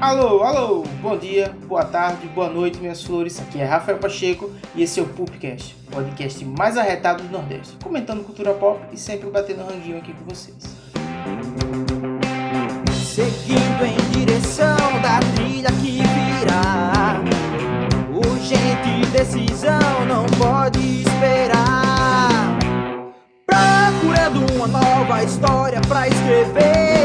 Alô, alô, bom dia, boa tarde, boa noite, minhas flores. Aqui é Rafael Pacheco e esse é o Pupcast, o podcast mais arretado do Nordeste, comentando cultura pop e sempre batendo ranguinho aqui com vocês. Seguindo em direção da trilha que virá. Urgente decisão não pode esperar. Procurando uma nova história pra escrever.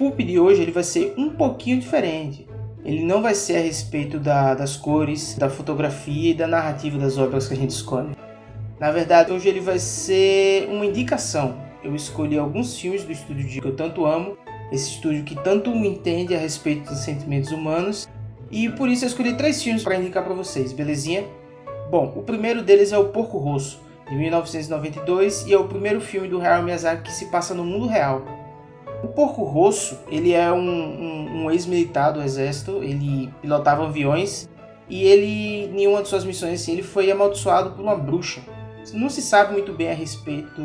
Pulp de hoje ele vai ser um pouquinho diferente. Ele não vai ser a respeito da- das cores, da fotografia e da narrativa das obras que a gente escolhe. Na verdade, hoje ele vai ser uma indicação. Eu escolhi alguns filmes do estúdio que eu tanto amo, esse estúdio que tanto me entende a respeito dos sentimentos humanos, e por isso eu escolhi três filmes para indicar para vocês, belezinha? Bom, o primeiro deles é O Porco Rosso, de 1992, e é o primeiro filme do Hayao Miyazaki que se passa no mundo real. O Porco Rosso, ele é um, um- um ex-militar do exército, ele pilotava aviões e ele, em uma de suas missões, assim, ele foi amaldiçoado por uma bruxa. Não se sabe muito bem a respeito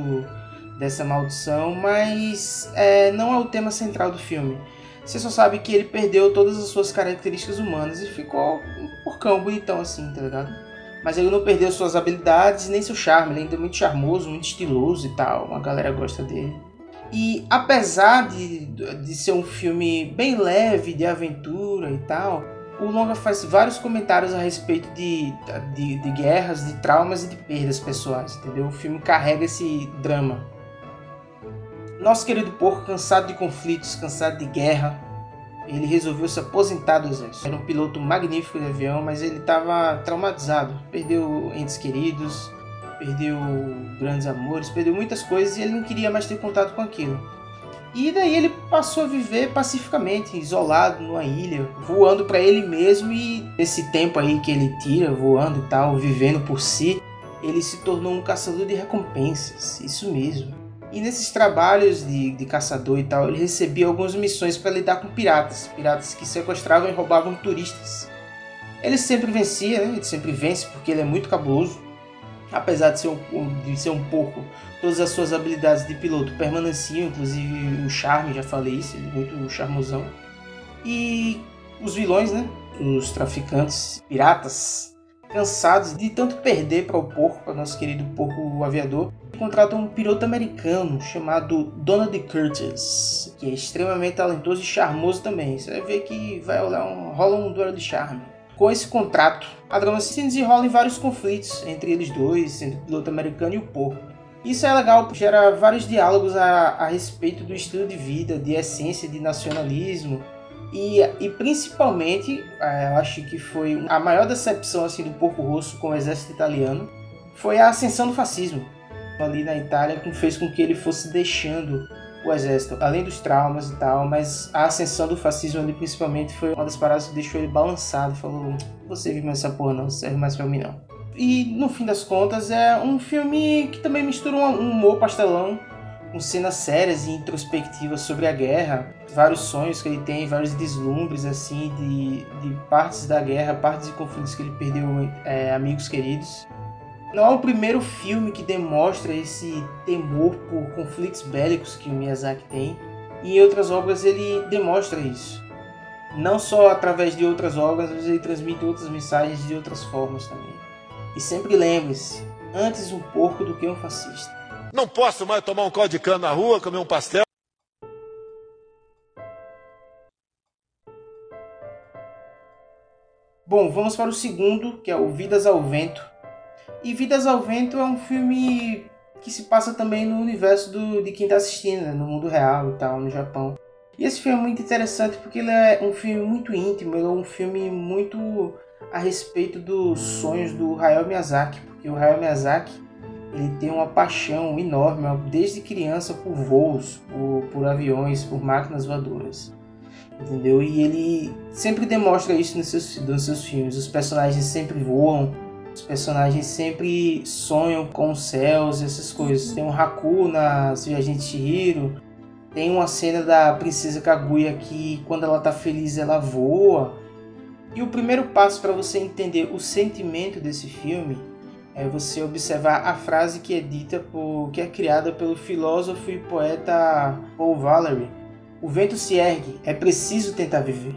dessa maldição, mas é, não é o tema central do filme. Você só sabe que ele perdeu todas as suas características humanas e ficou um porcão bonitão assim, tá ligado? Mas ele não perdeu suas habilidades nem seu charme, ele ainda é muito charmoso, muito estiloso e tal, a galera gosta dele. E apesar de, de ser um filme bem leve, de aventura e tal, o longa faz vários comentários a respeito de, de, de guerras, de traumas e de perdas pessoais, entendeu? O filme carrega esse drama. Nosso querido porco, cansado de conflitos, cansado de guerra, ele resolveu se aposentar do exército. Era um piloto magnífico de avião, mas ele estava traumatizado. Perdeu entes queridos, perdeu grandes amores, perdeu muitas coisas e ele não queria mais ter contato com aquilo. E daí ele passou a viver pacificamente, isolado numa ilha, voando para ele mesmo e nesse tempo aí que ele tira, voando e tal, vivendo por si, ele se tornou um caçador de recompensas, isso mesmo. E nesses trabalhos de, de caçador e tal, ele recebia algumas missões para lidar com piratas, piratas que sequestravam e roubavam turistas. Ele sempre vencia, né? ele sempre vence porque ele é muito cabuloso apesar de ser um, de ser um pouco, todas as suas habilidades de piloto permaneciam, inclusive o charme, já falei isso, é muito charmosão. E os vilões, né? Os traficantes, piratas, cansados de tanto perder para o porco, para nosso querido porco aviador, contratam um piloto americano chamado Donald Curtis, que é extremamente talentoso e charmoso também. Você vai ver que vai rolar um, rola um duelo de charme. Com esse contrato, a drama se desenrola em vários conflitos entre eles dois, entre o piloto americano e o porco. Isso é legal, gera vários diálogos a, a respeito do estilo de vida, de essência, de nacionalismo. E, e principalmente, eh, eu acho que foi a maior decepção assim, do Porco Rosso com o exército italiano, foi a ascensão do fascismo ali na Itália, que fez com que ele fosse deixando o exército, além dos traumas e tal, mas a ascensão do fascismo ali principalmente foi uma das paradas que deixou ele balançado, falou, você vive mais essa porra não, não serve mais pra mim não. E no fim das contas é um filme que também mistura um humor pastelão com cenas sérias e introspectivas sobre a guerra, vários sonhos que ele tem, vários deslumbres assim de, de partes da guerra, partes de conflitos que ele perdeu é, amigos queridos. Não é o primeiro filme que demonstra esse temor por conflitos bélicos que o Miyazaki tem. E em outras obras ele demonstra isso. Não só através de outras obras, mas ele transmite outras mensagens de outras formas também. E sempre lembre-se, antes um porco do que um fascista. Não posso mais tomar um caldo de cana na rua, comer um pastel. Bom, vamos para o segundo, que é o Vidas ao Vento. E Vidas ao Vento é um filme que se passa também no universo do, de quem está assistindo, né? no mundo real e tal, no Japão. E esse filme é muito interessante porque ele é um filme muito íntimo, ele é um filme muito a respeito dos sonhos do Hayao Miyazaki, porque o Hayao Miyazaki ele tem uma paixão enorme desde criança por voos, por, por aviões, por máquinas voadoras. Entendeu? E ele sempre demonstra isso nos seus, nos seus filmes. Os personagens sempre voam, os personagens sempre sonham com os céus, essas coisas. Tem um Haku nas Viagens de Chihiro, tem uma cena da princesa Kaguya que quando ela tá feliz ela voa. E o primeiro passo para você entender o sentimento desse filme é você observar a frase que é dita por que é criada pelo filósofo e poeta Paul Valery. O vento se ergue, é preciso tentar viver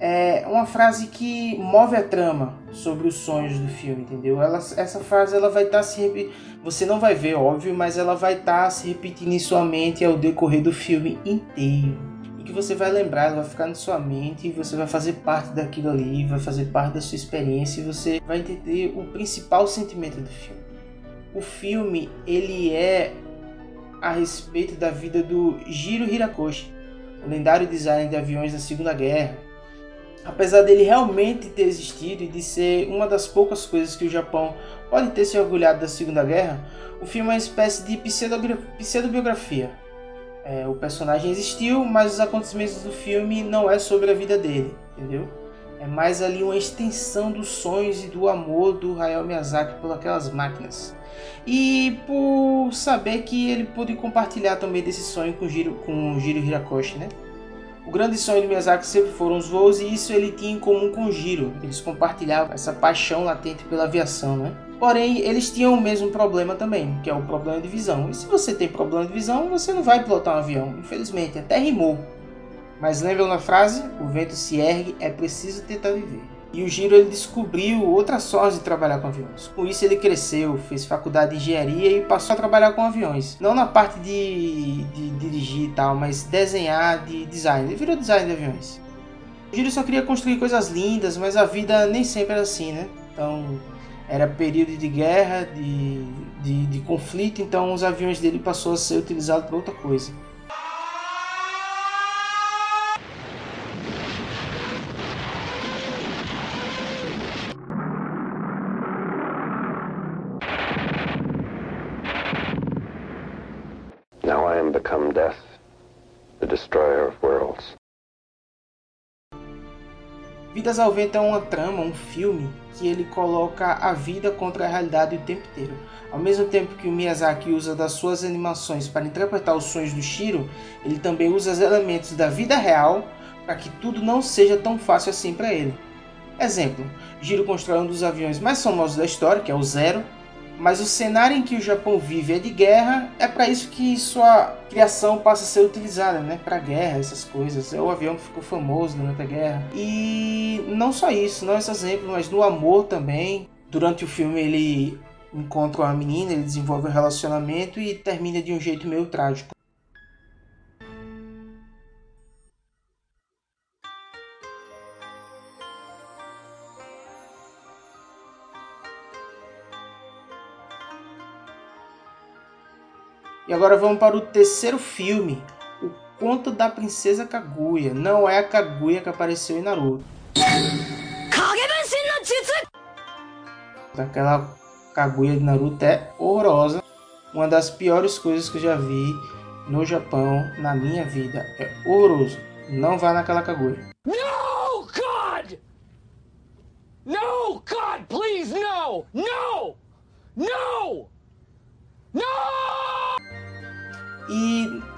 é uma frase que move a trama sobre os sonhos do filme, entendeu? Ela, essa frase ela vai estar tá se repetindo. Você não vai ver, óbvio, mas ela vai estar tá se repetindo em sua mente ao decorrer do filme inteiro. E que você vai lembrar, ela vai ficar na sua mente e você vai fazer parte daquilo ali, vai fazer parte da sua experiência e você vai entender o principal sentimento do filme. O filme, ele é a respeito da vida do Jiro Hirakoshi, o lendário designer de aviões da Segunda Guerra, apesar dele realmente ter existido e de ser uma das poucas coisas que o Japão pode ter se orgulhado da Segunda Guerra, o filme é uma espécie de pseudobiografia. É, o personagem existiu, mas os acontecimentos do filme não é sobre a vida dele, entendeu? É mais ali uma extensão dos sonhos e do amor do Hayao Miyazaki por aquelas máquinas. E por saber que ele pôde compartilhar também desse sonho com o Jiro, com o Jiro Hirakoshi, né? O grande sonho do Miyazaki sempre foram os voos e isso ele tinha em comum com o Giro. Eles compartilhavam essa paixão latente pela aviação, né? Porém, eles tinham o mesmo problema também, que é o problema de visão. E se você tem problema de visão, você não vai pilotar um avião. Infelizmente, até rimou. Mas lembram da frase? O vento se ergue, é preciso tentar viver. E o Giro ele descobriu outras formas de trabalhar com aviões. Com isso ele cresceu, fez faculdade de engenharia e passou a trabalhar com aviões. Não na parte de, de dirigir e tal, mas desenhar, de design. Ele virou design de aviões. O Giro só queria construir coisas lindas, mas a vida nem sempre era assim, né? Então era período de guerra, de, de, de conflito, então os aviões dele passou a ser utilizados para outra coisa. Vidas ao Vento é uma trama, um filme que ele coloca a vida contra a realidade o tempo inteiro. Ao mesmo tempo que o Miyazaki usa das suas animações para interpretar os sonhos do Shiro, ele também usa os elementos da vida real para que tudo não seja tão fácil assim para ele. Exemplo, Shiro constrói um dos aviões mais famosos da história, que é o Zero, mas o cenário em que o Japão vive é de guerra, é para isso que sua criação passa a ser utilizada, né? Para guerra, essas coisas. É o avião que ficou famoso durante a guerra. E não só isso, não esse exemplo, mas no amor também. Durante o filme ele encontra uma menina, ele desenvolve um relacionamento e termina de um jeito meio trágico. E agora vamos para o terceiro filme, O Conto da Princesa Kaguya. Não é a Kaguya que apareceu em Naruto. Aquela Kaguya de Naruto é horrorosa. Uma das piores coisas que eu já vi no Japão na minha vida. É horroroso. Não vá naquela Kaguya. No, God! No, God, please! No! No! No!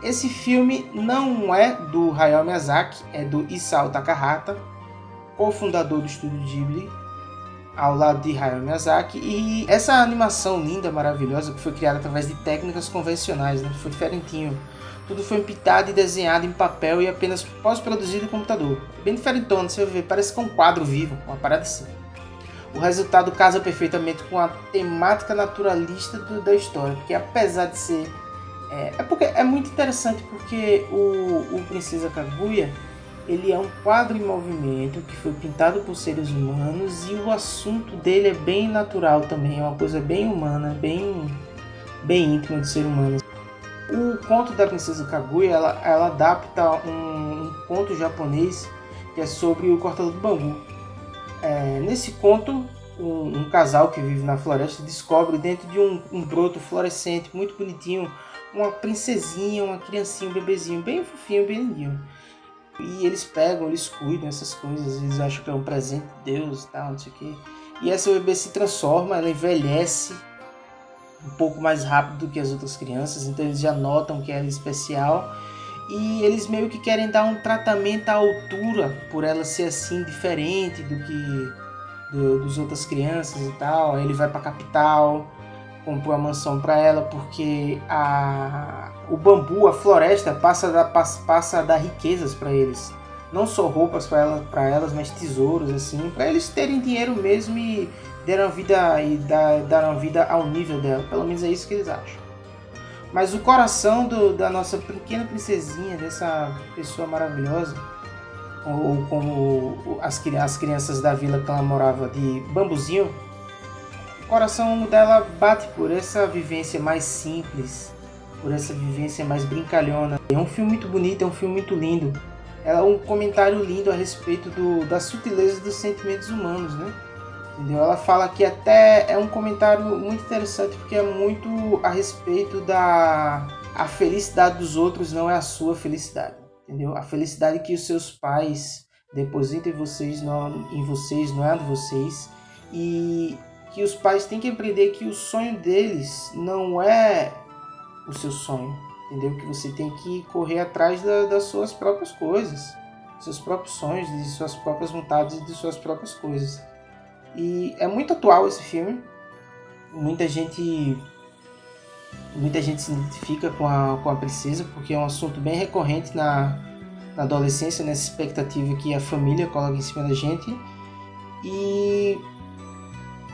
Esse filme não é do Hayao Miyazaki, é do Isao Takahata, cofundador do estúdio Ghibli, ao lado de Hayao Miyazaki. E essa animação linda, maravilhosa, que foi criada através de técnicas convencionais, né? foi diferentinho. Tudo foi pintado e desenhado em papel e apenas pós-produzido em computador. Bem diferentona, você ver, parece que é um quadro vivo, uma parada assim. O resultado casa perfeitamente com a temática naturalista do, da história, porque apesar de ser é, é, porque é muito interessante porque o, o Princesa Kaguya ele é um quadro em movimento que foi pintado por seres humanos e o assunto dele é bem natural também, é uma coisa bem humana, bem, bem íntima do ser humano. O conto da Princesa Kaguya ela, ela adapta um, um conto japonês que é sobre o cortador do bambu. É, nesse conto, um, um, casal que vive na floresta descobre dentro de um, um broto florescente muito bonitinho uma princesinha, uma criancinha, um bebezinho bem fofinho, bem lindinho. E eles pegam, eles cuidam dessas coisas, eles acham que é um presente de Deus e tal, não sei o quê. E essa bebê se transforma, ela envelhece um pouco mais rápido do que as outras crianças, então eles já notam que ela é especial e eles meio que querem dar um tratamento à altura por ela ser assim diferente do que do, dos outras crianças e tal. Aí ele vai para a capital, comprou a mansão para ela porque a o bambu, a floresta passa da passa, passa a dar riquezas para eles. Não só roupas para ela, para elas, mas tesouros assim, para eles terem dinheiro mesmo e deram vida e dar, dar vida ao nível dela. Pelo menos é isso que eles acham. Mas o coração do, da nossa pequena princesinha, dessa pessoa maravilhosa, ou como as, as crianças da vila que ela morava de bambuzinho, coração dela bate por essa vivência mais simples, por essa vivência mais brincalhona. É um filme muito bonito, é um filme muito lindo. É um comentário lindo a respeito do, da sutileza dos sentimentos humanos, né? Entendeu? Ela fala que até é um comentário muito interessante porque é muito a respeito da a felicidade dos outros não é a sua felicidade, entendeu? A felicidade que os seus pais depositam em vocês não, em vocês não é a de vocês e que os pais têm que aprender que o sonho deles não é o seu sonho, entendeu? Que você tem que correr atrás da, das suas próprias coisas, seus próprios sonhos, de suas próprias vontades e de suas próprias coisas. E é muito atual esse filme. Muita gente muita gente se identifica com a, com a princesa porque é um assunto bem recorrente na, na adolescência, nessa expectativa que a família coloca em cima da gente. E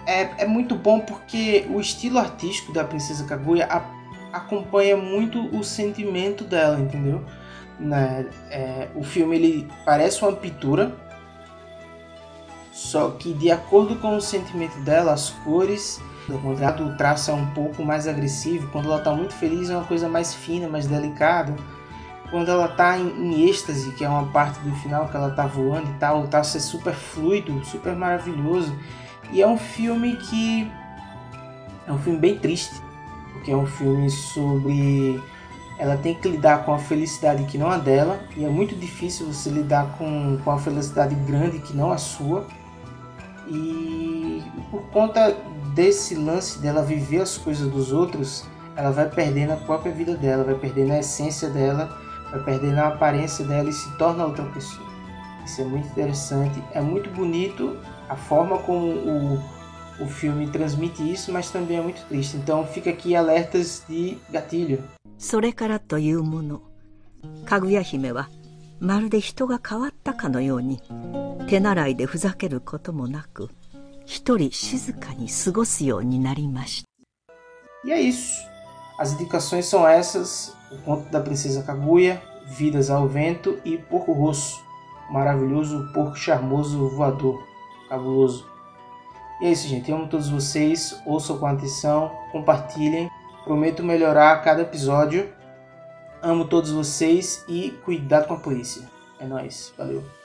é, é muito bom porque o estilo artístico da Princesa Kaguya a, acompanha muito o sentimento dela, entendeu? Né? É, o filme ele parece uma pintura só que de acordo com o sentimento dela, as cores, quando o traço é um pouco mais agressivo, quando ela está muito feliz é uma coisa mais fina, mais delicada. Quando ela está em, em, êxtase, que é uma parte do final que ela está voando e tal, o traço é super fluido, super maravilhoso. E é um filme que é um filme bem triste, porque é um filme sobre ela tem que lidar com a felicidade que não é dela, e é muito difícil você lidar com, com a felicidade grande que não é sua. E por conta desse lance dela viver as coisas dos outros, ela vai perdendo a própria vida dela, vai perdendo a essência dela, vai perdendo a aparência dela e se torna outra pessoa. Isso é muito interessante, é muito bonito a forma como o, o filme transmite isso, mas também é muito triste. Então fica aqui alertas de gatilho. それからというもの、かぐや姫はまるで人が変わったかのように手習いでふざけることもなく一人静かに過ごすようになりました。E é isso. As indicações são essas: o conto da princesa Kaguya, Vidas ao Vento e Porco Rosso, maravilhoso porco charmoso voador, cabuloso. E é isso, gente. Eu amo todos vocês. Ouçam com atenção, compartilhem. Prometo melhorar cada episódio. Amo todos vocês e cuidado com a polícia. É nóis. Valeu.